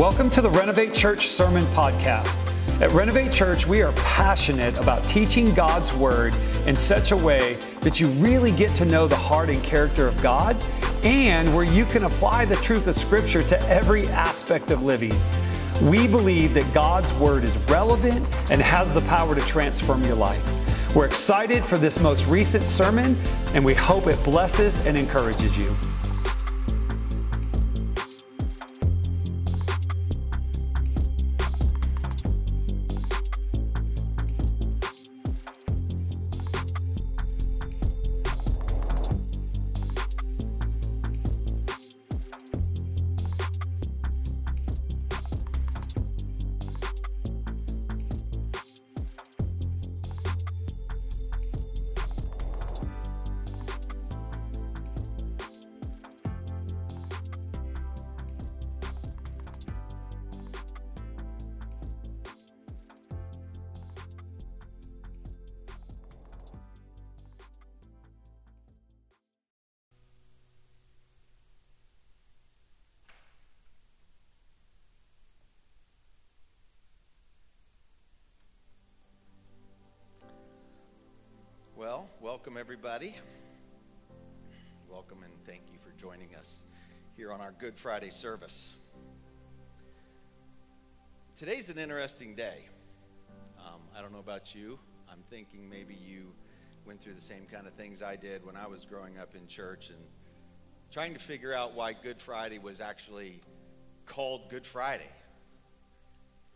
Welcome to the Renovate Church Sermon Podcast. At Renovate Church, we are passionate about teaching God's Word in such a way that you really get to know the heart and character of God and where you can apply the truth of Scripture to every aspect of living. We believe that God's Word is relevant and has the power to transform your life. We're excited for this most recent sermon, and we hope it blesses and encourages you. Welcome everybody. Welcome and thank you for joining us here on our Good Friday service. Today's an interesting day. Um, I don't know about you. I'm thinking maybe you went through the same kind of things I did when I was growing up in church and trying to figure out why Good Friday was actually called Good Friday.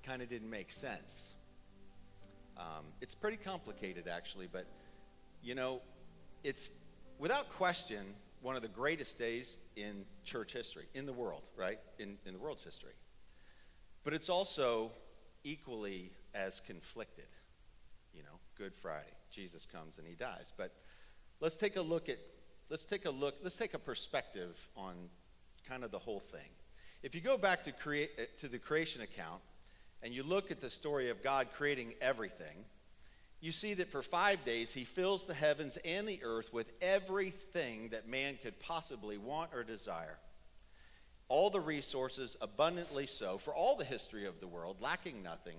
Kind of didn't make sense. Um, it's pretty complicated, actually, but you know, it's without question one of the greatest days in church history, in the world, right? In, in the world's history. But it's also equally as conflicted. You know, Good Friday, Jesus comes and he dies. But let's take a look at, let's take a look, let's take a perspective on kind of the whole thing. If you go back to, create, to the creation account and you look at the story of God creating everything, you see that for five days he fills the heavens and the earth with everything that man could possibly want or desire. All the resources, abundantly so, for all the history of the world, lacking nothing,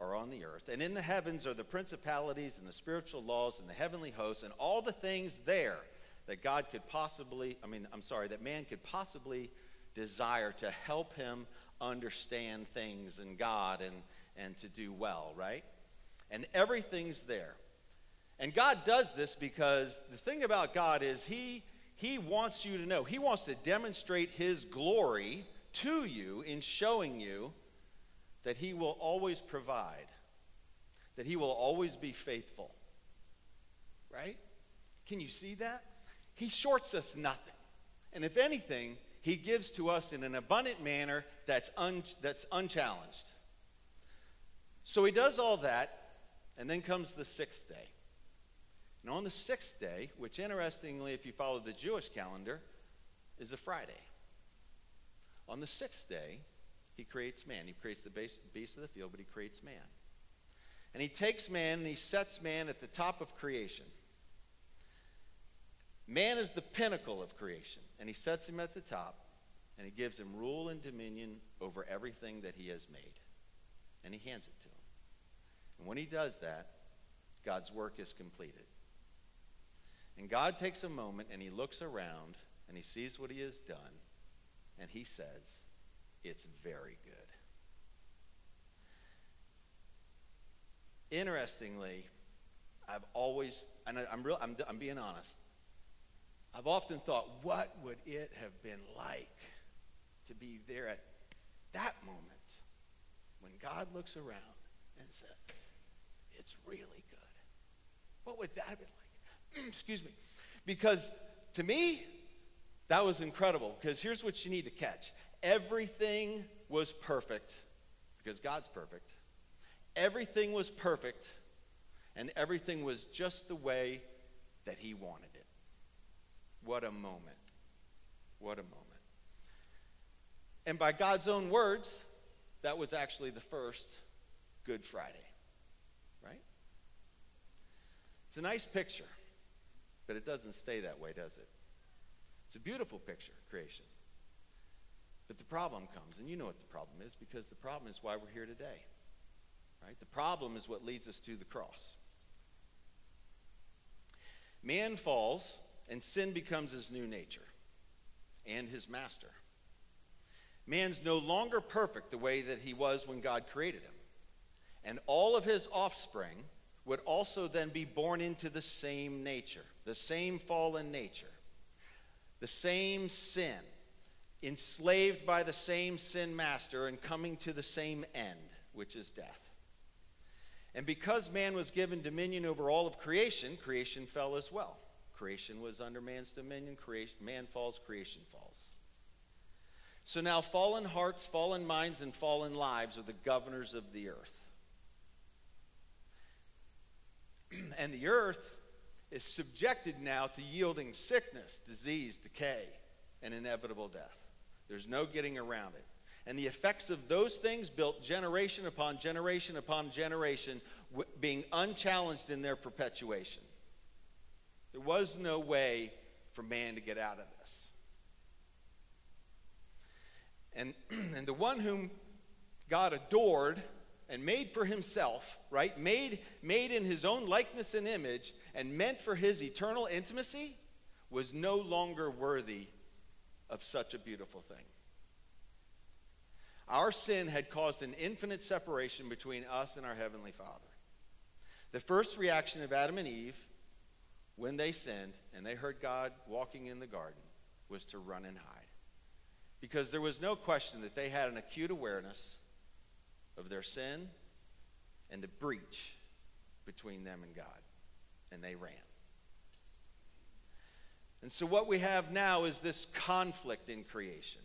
are on the earth. And in the heavens are the principalities and the spiritual laws and the heavenly hosts and all the things there that God could possibly, I mean, I'm sorry, that man could possibly desire to help him understand things and God and, and to do well, right? And everything's there. And God does this because the thing about God is He, he wants you to know, He wants to demonstrate His glory to you in showing you that He will always provide, that He will always be faithful. Right? Can you see that? He shorts us nothing. And if anything, He gives to us in an abundant manner that's, un, that's unchallenged. So He does all that and then comes the sixth day. And on the sixth day, which interestingly, if you follow the Jewish calendar, is a Friday. On the sixth day, he creates man. He creates the beast of the field, but he creates man. And he takes man and he sets man at the top of creation. Man is the pinnacle of creation, and he sets him at the top, and he gives him rule and dominion over everything that he has made. And he hands it to him. And when he does that, God's work is completed. And God takes a moment and he looks around and he sees what he has done and he says, It's very good. Interestingly, I've always, and I, am real, I'm, I'm being honest, I've often thought, what would it have been like to be there at that moment when God looks around and says, it's really good. What would that have been like? Excuse me. Because to me, that was incredible. Because here's what you need to catch everything was perfect because God's perfect. Everything was perfect, and everything was just the way that He wanted it. What a moment. What a moment. And by God's own words, that was actually the first Good Friday. It's a nice picture, but it doesn't stay that way, does it? It's a beautiful picture, creation. But the problem comes, and you know what the problem is because the problem is why we're here today. Right? The problem is what leads us to the cross. Man falls, and sin becomes his new nature and his master. Man's no longer perfect the way that he was when God created him. And all of his offspring would also then be born into the same nature, the same fallen nature, the same sin, enslaved by the same sin master and coming to the same end, which is death. And because man was given dominion over all of creation, creation fell as well. Creation was under man's dominion, creation, man falls, creation falls. So now fallen hearts, fallen minds, and fallen lives are the governors of the earth. and the earth is subjected now to yielding sickness, disease, decay, and inevitable death. There's no getting around it. And the effects of those things built generation upon generation upon generation, being unchallenged in their perpetuation. There was no way for man to get out of this. And, and the one whom God adored and made for himself, right? Made, made in his own likeness and image and meant for his eternal intimacy was no longer worthy of such a beautiful thing. Our sin had caused an infinite separation between us and our Heavenly Father. The first reaction of Adam and Eve when they sinned and they heard God walking in the garden was to run and hide. Because there was no question that they had an acute awareness of their sin and the breach between them and God. And they ran. And so, what we have now is this conflict in creation.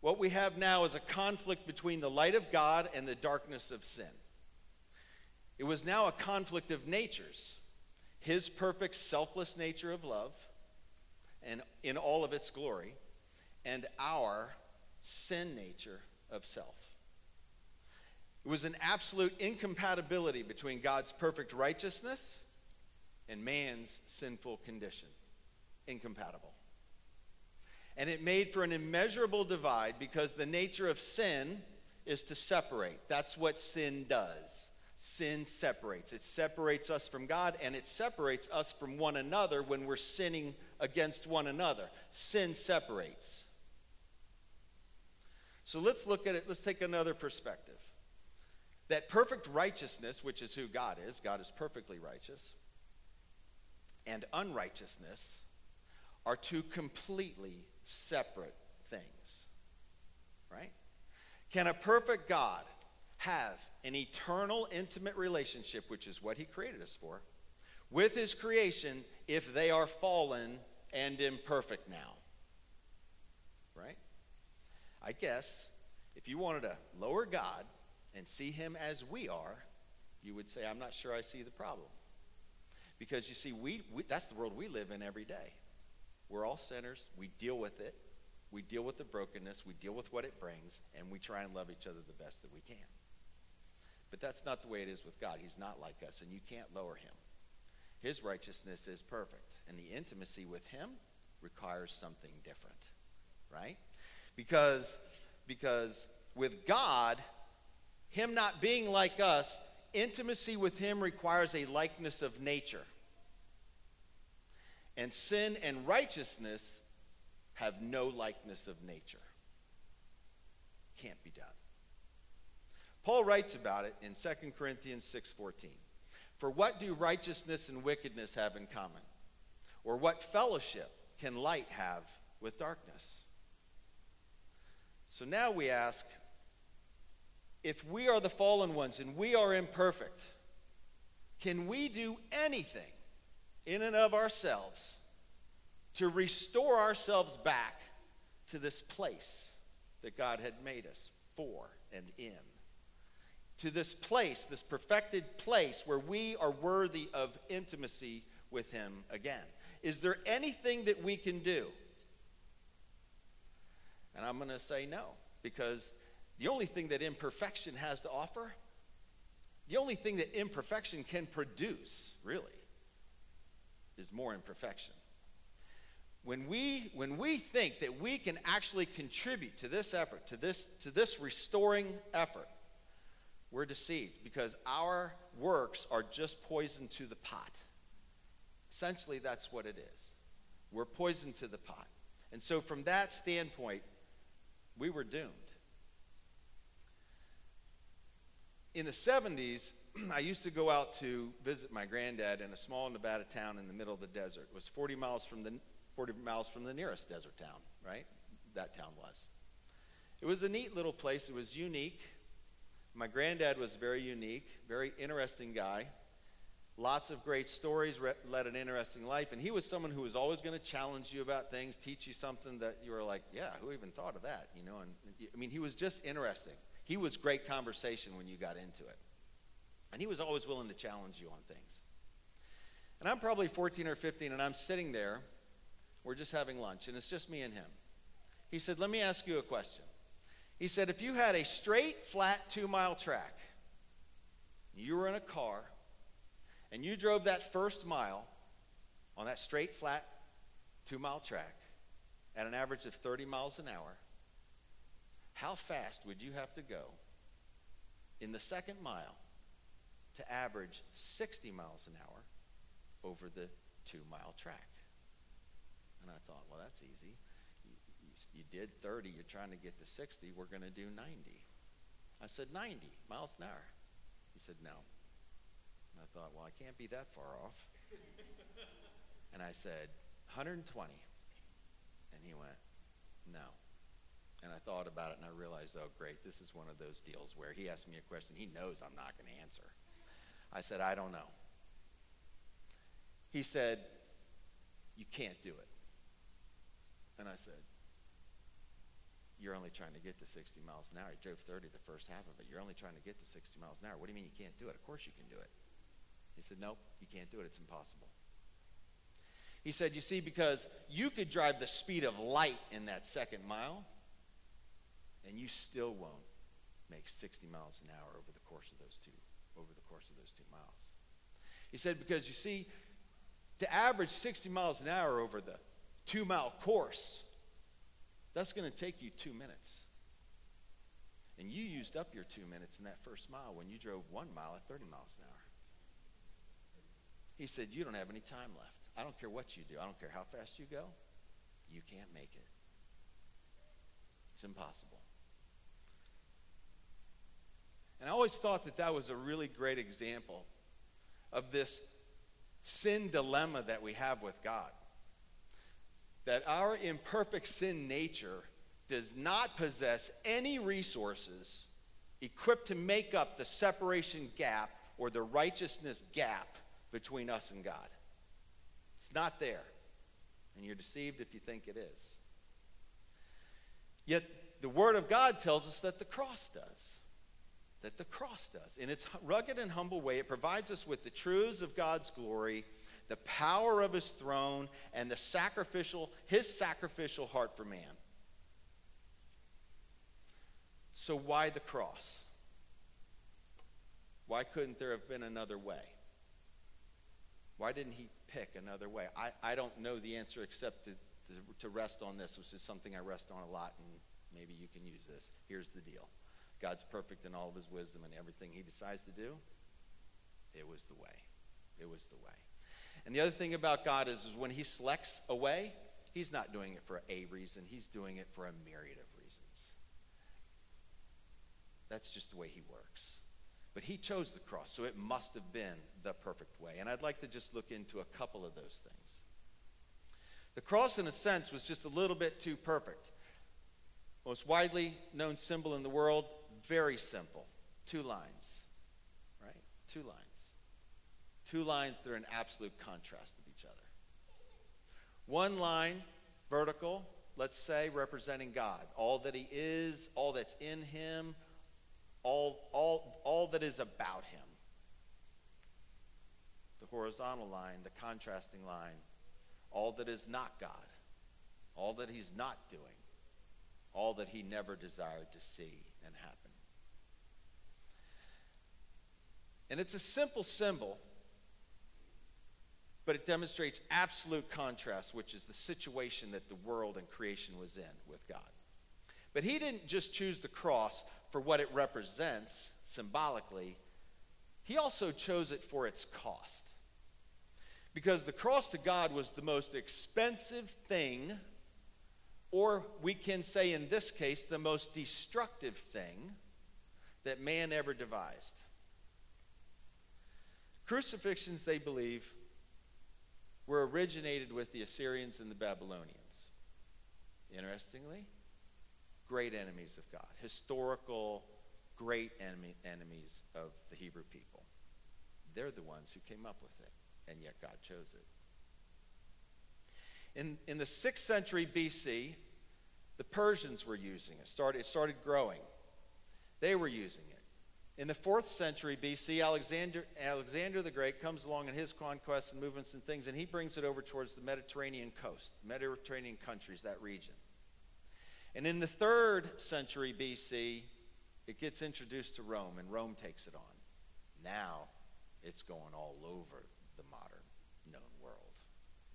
What we have now is a conflict between the light of God and the darkness of sin. It was now a conflict of natures his perfect, selfless nature of love and in all of its glory, and our sin nature of self. It was an absolute incompatibility between God's perfect righteousness and man's sinful condition. Incompatible. And it made for an immeasurable divide because the nature of sin is to separate. That's what sin does. Sin separates. It separates us from God and it separates us from one another when we're sinning against one another. Sin separates. So let's look at it, let's take another perspective. That perfect righteousness, which is who God is, God is perfectly righteous, and unrighteousness are two completely separate things. Right? Can a perfect God have an eternal, intimate relationship, which is what He created us for, with His creation if they are fallen and imperfect now? Right? I guess if you wanted to lower God and see Him as we are, you would say, I'm not sure I see the problem. Because you see, we, we, that's the world we live in every day. We're all sinners. We deal with it. We deal with the brokenness. We deal with what it brings. And we try and love each other the best that we can. But that's not the way it is with God. He's not like us, and you can't lower him. His righteousness is perfect. And the intimacy with him requires something different, right? Because, because with God, him not being like us, intimacy with him requires a likeness of nature. And sin and righteousness have no likeness of nature. Can't be done. Paul writes about it in 2 Corinthians 6:14. For what do righteousness and wickedness have in common? Or what fellowship can light have with darkness? So now we ask if we are the fallen ones and we are imperfect, can we do anything in and of ourselves to restore ourselves back to this place that God had made us for and in? To this place, this perfected place where we are worthy of intimacy with Him again. Is there anything that we can do? And I'm going to say no, because the only thing that imperfection has to offer, the only thing that imperfection can produce, really, is more imperfection. when we when we think that we can actually contribute to this effort to this to this restoring effort we're deceived because our works are just poison to the pot. Essentially that's what it is. We're poison to the pot. And so from that standpoint we were doomed in the 70s I used to go out to visit my granddad in a small Nevada town in the middle of the desert. It was 40 miles from the 40 miles from the nearest desert town, right? That town was. It was a neat little place. It was unique. My granddad was very unique, very interesting guy. Lots of great stories, led an interesting life. And he was someone who was always going to challenge you about things, teach you something that you were like, yeah, who even thought of that? You know, and I mean, he was just interesting. He was great conversation when you got into it. And he was always willing to challenge you on things. And I'm probably 14 or 15, and I'm sitting there. We're just having lunch, and it's just me and him. He said, Let me ask you a question. He said, If you had a straight, flat, two mile track, you were in a car, and you drove that first mile on that straight, flat, two mile track at an average of 30 miles an hour, how fast would you have to go in the second mile to average 60 miles an hour over the two mile track. And I thought, well, that's easy. You, you, you did 30, you're trying to get to 60, we're going to do 90. I said, 90 miles an hour. He said, no. And I thought, well, I can't be that far off. and I said, 120. And he went, no. And I thought about it and I realized, oh, great, this is one of those deals where he asked me a question he knows I'm not going to answer. I said, I don't know. He said, You can't do it. And I said, You're only trying to get to 60 miles an hour. He drove 30 the first half of it. You're only trying to get to 60 miles an hour. What do you mean you can't do it? Of course you can do it. He said, Nope, you can't do it. It's impossible. He said, You see, because you could drive the speed of light in that second mile, and you still won't make 60 miles an hour over the course of those two over the course of those two miles. He said, because you see, to average 60 miles an hour over the two mile course, that's going to take you two minutes. And you used up your two minutes in that first mile when you drove one mile at 30 miles an hour. He said, You don't have any time left. I don't care what you do, I don't care how fast you go, you can't make it. It's impossible. And I always thought that that was a really great example of this sin dilemma that we have with God. That our imperfect sin nature does not possess any resources equipped to make up the separation gap or the righteousness gap between us and God. It's not there. And you're deceived if you think it is. Yet the Word of God tells us that the cross does that the cross does. In its rugged and humble way, it provides us with the truths of God's glory, the power of his throne, and the sacrificial, his sacrificial heart for man. So why the cross? Why couldn't there have been another way? Why didn't he pick another way? I, I don't know the answer except to, to, to rest on this, which is something I rest on a lot, and maybe you can use this. Here's the deal God's perfect in all of his wisdom and everything he decides to do, it was the way. It was the way. And the other thing about God is, is when he selects a way, he's not doing it for a reason, he's doing it for a myriad of reasons. That's just the way he works. But he chose the cross, so it must have been the perfect way. And I'd like to just look into a couple of those things. The cross, in a sense, was just a little bit too perfect. Most widely known symbol in the world, very simple. Two lines, right? Two lines. Two lines that are in absolute contrast of each other. One line, vertical, let's say, representing God. All that He is, all that's in Him, all, all, all that is about Him. The horizontal line, the contrasting line, all that is not God, all that He's not doing, all that He never desired to see and happen. And it's a simple symbol, but it demonstrates absolute contrast, which is the situation that the world and creation was in with God. But he didn't just choose the cross for what it represents symbolically, he also chose it for its cost. Because the cross to God was the most expensive thing, or we can say in this case, the most destructive thing that man ever devised. Crucifixions, they believe, were originated with the Assyrians and the Babylonians. Interestingly, great enemies of God, historical great enemy, enemies of the Hebrew people. They're the ones who came up with it, and yet God chose it. In, in the 6th century BC, the Persians were using it. Started, it started growing. They were using it. In the 4th century BC, Alexander, Alexander the Great comes along in his conquests and movements and things, and he brings it over towards the Mediterranean coast, Mediterranean countries, that region. And in the 3rd century BC, it gets introduced to Rome, and Rome takes it on. Now it's going all over the modern known world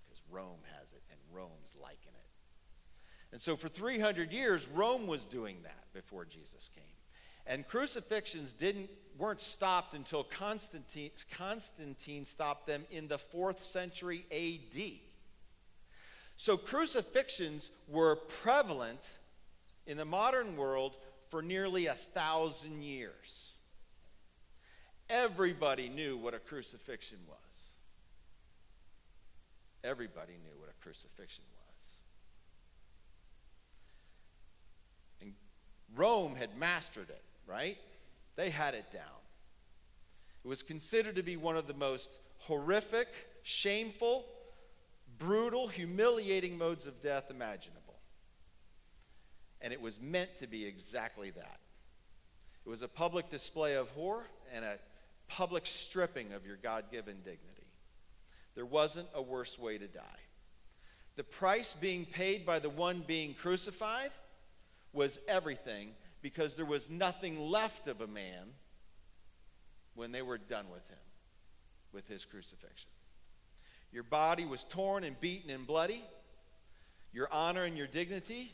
because Rome has it and Rome's liking it. And so for 300 years, Rome was doing that before Jesus came. And crucifixions didn't, weren't stopped until Constantine, Constantine stopped them in the 4th century AD. So crucifixions were prevalent in the modern world for nearly a thousand years. Everybody knew what a crucifixion was. Everybody knew what a crucifixion was. And Rome had mastered it, right? They had it down. It was considered to be one of the most horrific, shameful, brutal, humiliating modes of death imaginable. And it was meant to be exactly that. It was a public display of horror and a public stripping of your God given dignity. There wasn't a worse way to die. The price being paid by the one being crucified was everything because there was nothing left of a man when they were done with him, with his crucifixion. Your body was torn and beaten and bloody. Your honor and your dignity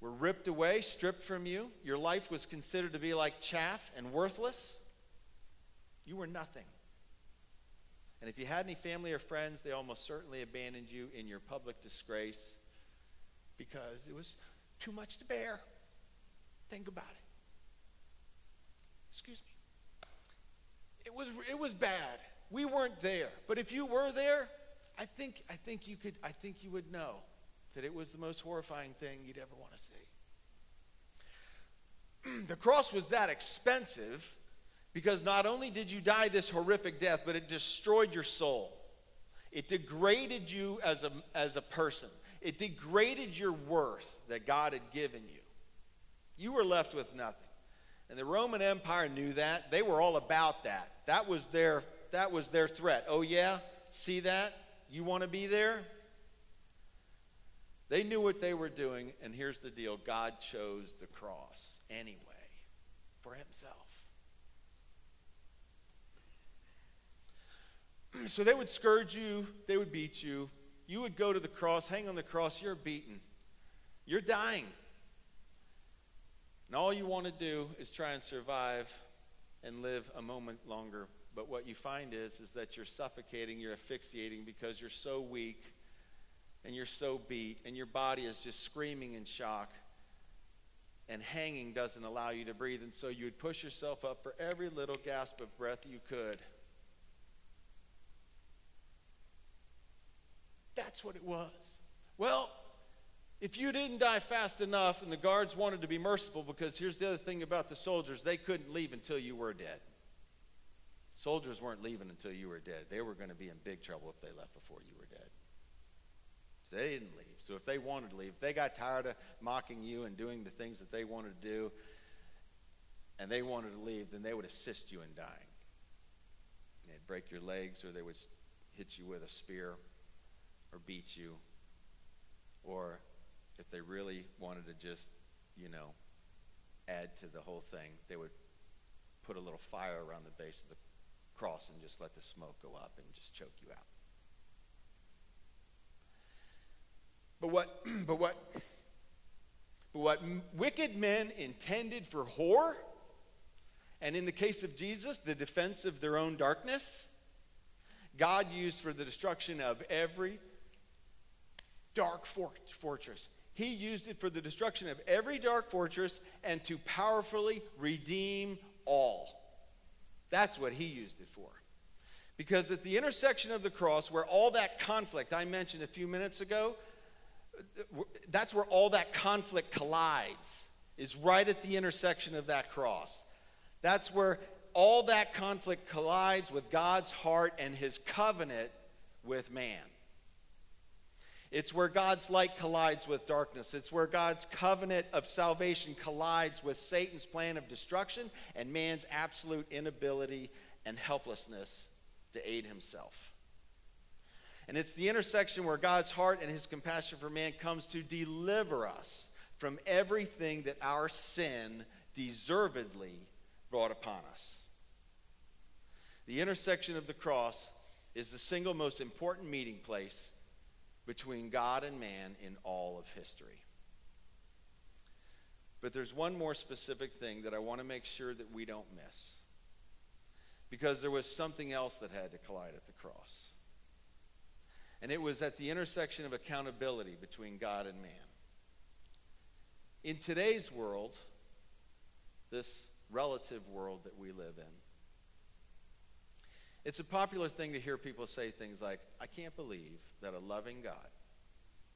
were ripped away, stripped from you. Your life was considered to be like chaff and worthless. You were nothing. And if you had any family or friends, they almost certainly abandoned you in your public disgrace because it was too much to bear. Think about it. Excuse me. It was, it was bad. We weren't there. But if you were there, I think, I think you could, I think you would know that it was the most horrifying thing you'd ever want to see. the cross was that expensive because not only did you die this horrific death, but it destroyed your soul. It degraded you as a, as a person. It degraded your worth that God had given you. You were left with nothing. And the Roman Empire knew that. They were all about that. That was their, that was their threat. Oh, yeah? See that? You want to be there? They knew what they were doing, and here's the deal God chose the cross anyway for himself. So they would scourge you, they would beat you. You would go to the cross, hang on the cross, you're beaten. You're dying. And all you want to do is try and survive and live a moment longer. But what you find is, is that you're suffocating, you're asphyxiating because you're so weak and you're so beat and your body is just screaming in shock. And hanging doesn't allow you to breathe. And so you would push yourself up for every little gasp of breath you could. That's what it was. Well if you didn't die fast enough and the guards wanted to be merciful because here's the other thing about the soldiers they couldn't leave until you were dead soldiers weren't leaving until you were dead they were going to be in big trouble if they left before you were dead So they didn't leave. So if they wanted to leave, if they got tired of mocking you and doing the things that they wanted to do, and they wanted to leave, then they would assist you in dying. They'd break your legs, or they would hit you with a spear, or beat you. Or if they really wanted to just, you know, add to the whole thing, they would put a little fire around the base of the cross and just let the smoke go up and just choke you out. But what, but what, but what wicked men intended for horror, and in the case of Jesus, the defense of their own darkness, God used for the destruction of every dark fort- fortress, he used it for the destruction of every dark fortress and to powerfully redeem all. That's what he used it for. Because at the intersection of the cross, where all that conflict I mentioned a few minutes ago, that's where all that conflict collides, is right at the intersection of that cross. That's where all that conflict collides with God's heart and his covenant with man. It's where God's light collides with darkness. It's where God's covenant of salvation collides with Satan's plan of destruction and man's absolute inability and helplessness to aid himself. And it's the intersection where God's heart and his compassion for man comes to deliver us from everything that our sin deservedly brought upon us. The intersection of the cross is the single most important meeting place between God and man in all of history. But there's one more specific thing that I want to make sure that we don't miss. Because there was something else that had to collide at the cross. And it was at the intersection of accountability between God and man. In today's world, this relative world that we live in, it's a popular thing to hear people say things like, I can't believe that a loving God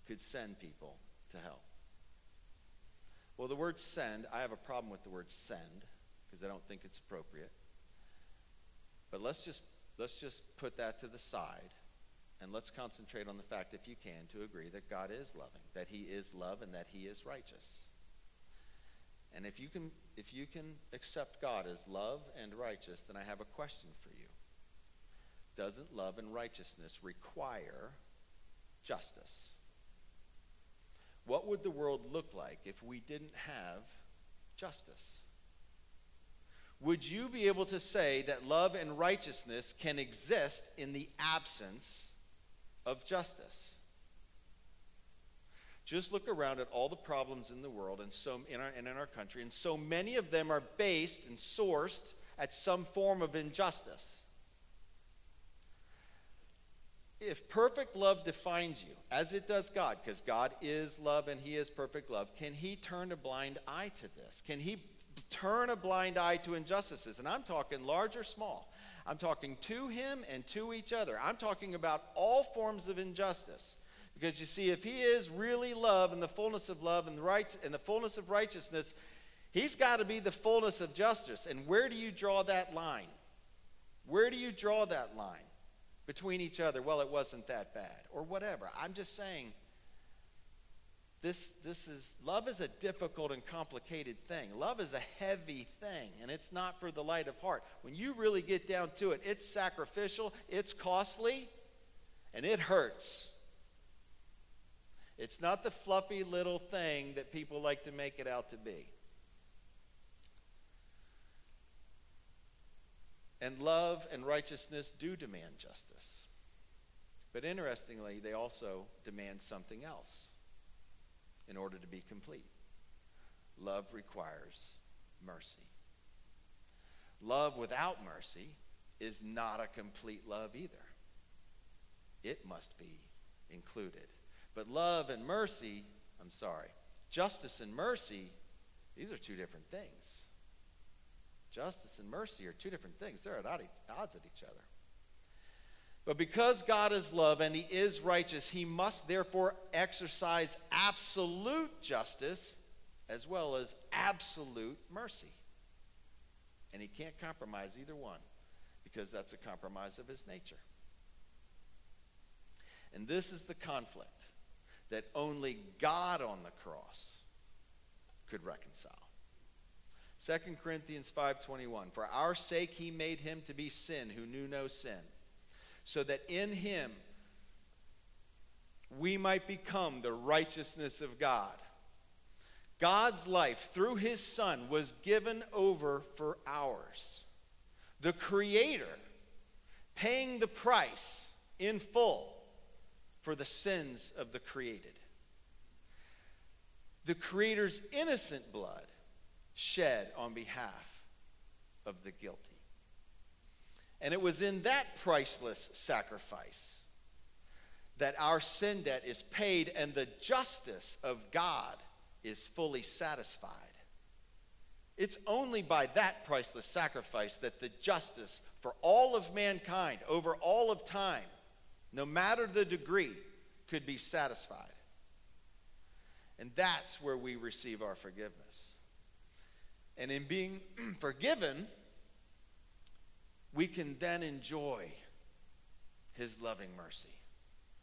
could send people to hell. Well, the word send, I have a problem with the word send because I don't think it's appropriate. But let's just, let's just put that to the side and let's concentrate on the fact, if you can, to agree that God is loving, that He is love, and that He is righteous. And if you can, if you can accept God as love and righteous, then I have a question for you. Doesn't love and righteousness require justice? What would the world look like if we didn't have justice? Would you be able to say that love and righteousness can exist in the absence of justice. Just look around at all the problems in the world and, so, in, our, and in our country, and so many of them are based and sourced at some form of injustice. If perfect love defines you, as it does God, because God is love and He is perfect love, can He turn a blind eye to this? Can He turn a blind eye to injustices? And I'm talking large or small. I'm talking to him and to each other. I'm talking about all forms of injustice. Because you see, if he is really love and the fullness of love and the right and the fullness of righteousness, he's got to be the fullness of justice. And where do you draw that line? Where do you draw that line between each other? Well, it wasn't that bad, or whatever. I'm just saying this, this is love is a difficult and complicated thing. Love is a heavy thing, and it's not for the light of heart. When you really get down to it, it's sacrificial, it's costly, and it hurts. It's not the fluffy little thing that people like to make it out to be. And love and righteousness do demand justice. But interestingly, they also demand something else in order to be complete. Love requires mercy. Love without mercy is not a complete love either. It must be included. But love and mercy, I'm sorry, justice and mercy, these are two different things. Justice and mercy are two different things. They're at odds at each other. But because God is love and he is righteous, he must therefore exercise absolute justice as well as absolute mercy. And he can't compromise either one because that's a compromise of his nature. And this is the conflict that only God on the cross could reconcile. 2 Corinthians 5:21 For our sake he made him to be sin who knew no sin so that in him we might become the righteousness of God. God's life through his Son was given over for ours. The Creator paying the price in full for the sins of the created. the Creator's innocent blood shed on behalf of the guilty. And it was in that priceless sacrifice that our sin debt is paid and the justice of God is fully satisfied. It's only by that priceless sacrifice that the justice for all of mankind over all of time, no matter the degree, could be satisfied. And that's where we receive our forgiveness. And in being forgiven, we can then enjoy his loving mercy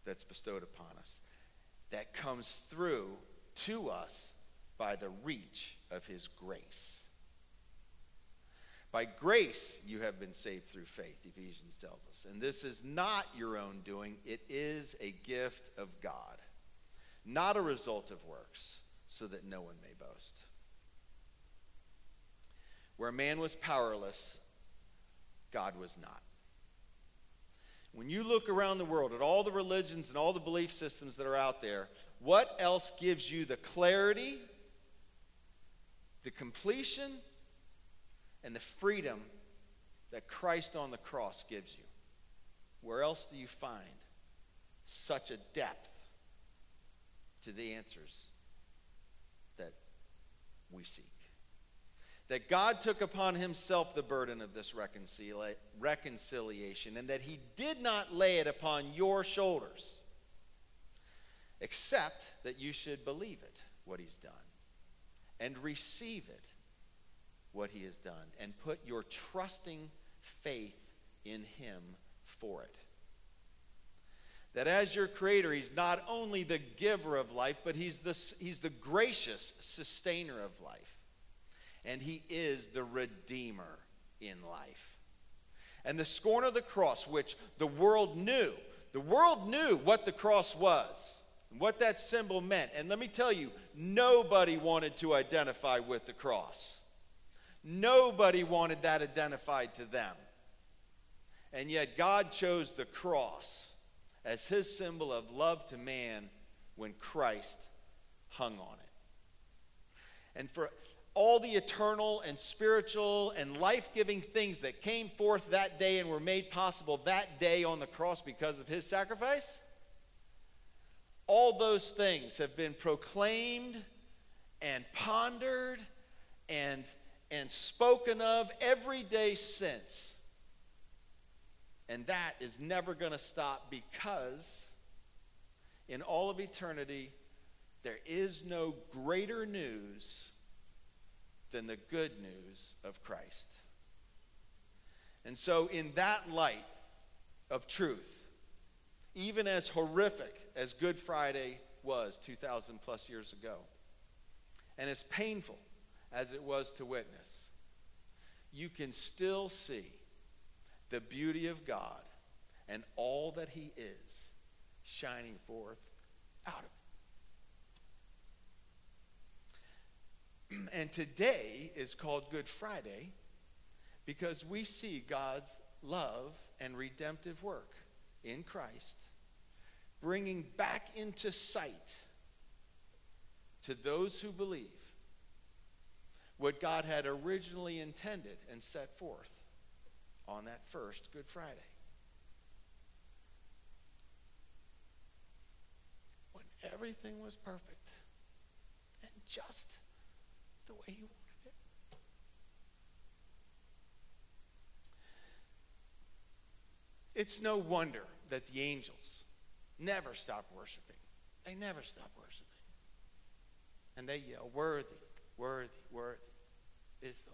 that's bestowed upon us, that comes through to us by the reach of his grace. By grace, you have been saved through faith, Ephesians tells us. And this is not your own doing, it is a gift of God, not a result of works, so that no one may boast. Where man was powerless, God was not. When you look around the world at all the religions and all the belief systems that are out there, what else gives you the clarity, the completion, and the freedom that Christ on the cross gives you. Where else do you find such a depth to the answers that we seek? That God took upon himself the burden of this reconcilia- reconciliation and that he did not lay it upon your shoulders, except that you should believe it, what he's done, and receive it what he has done and put your trusting faith in him for it. That as your creator, he's not only the giver of life, but he's the, he's the gracious sustainer of life. And he is the redeemer in life. And the scorn of the cross, which the world knew, the world knew what the cross was, what that symbol meant. And let me tell you, nobody wanted to identify with the cross. Nobody wanted that identified to them. And yet God chose the cross as his symbol of love to man when Christ hung on it. And for all the eternal and spiritual and life giving things that came forth that day and were made possible that day on the cross because of his sacrifice, all those things have been proclaimed and pondered and and spoken of every day since. And that is never going to stop because in all of eternity, there is no greater news than the good news of Christ. And so, in that light of truth, even as horrific as Good Friday was 2,000 plus years ago, and as painful as it was to witness, you can still see the beauty of God and all that He is shining forth out of it. And today is called Good Friday because we see God's love and redemptive work in Christ bringing back into sight to those who believe what God had originally intended and set forth on that first Good Friday. When everything was perfect and just the way He wanted it. It's no wonder that the angels never stop worshiping. They never stop worshiping. And they yell, Worthy, worthy, worthy is the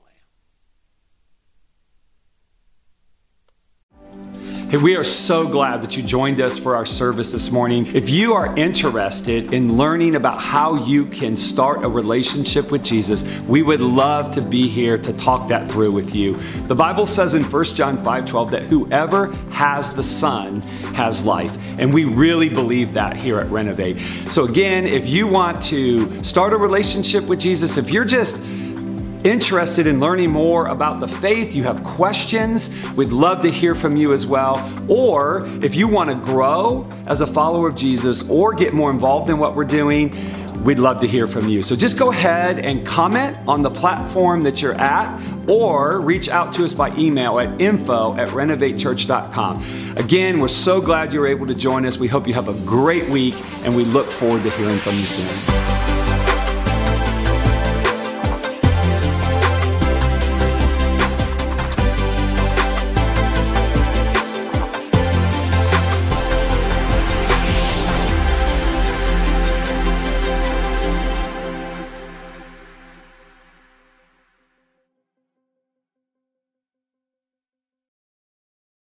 Hey, we are so glad that you joined us for our service this morning. If you are interested in learning about how you can start a relationship with Jesus, we would love to be here to talk that through with you. The Bible says in 1 John 5 12 that whoever has the Son has life. And we really believe that here at Renovate. So, again, if you want to start a relationship with Jesus, if you're just interested in learning more about the faith, you have questions, we'd love to hear from you as well. Or if you want to grow as a follower of Jesus or get more involved in what we're doing, we'd love to hear from you. So just go ahead and comment on the platform that you're at or reach out to us by email at info at renovatechurch.com. Again, we're so glad you were able to join us. We hope you have a great week and we look forward to hearing from you soon.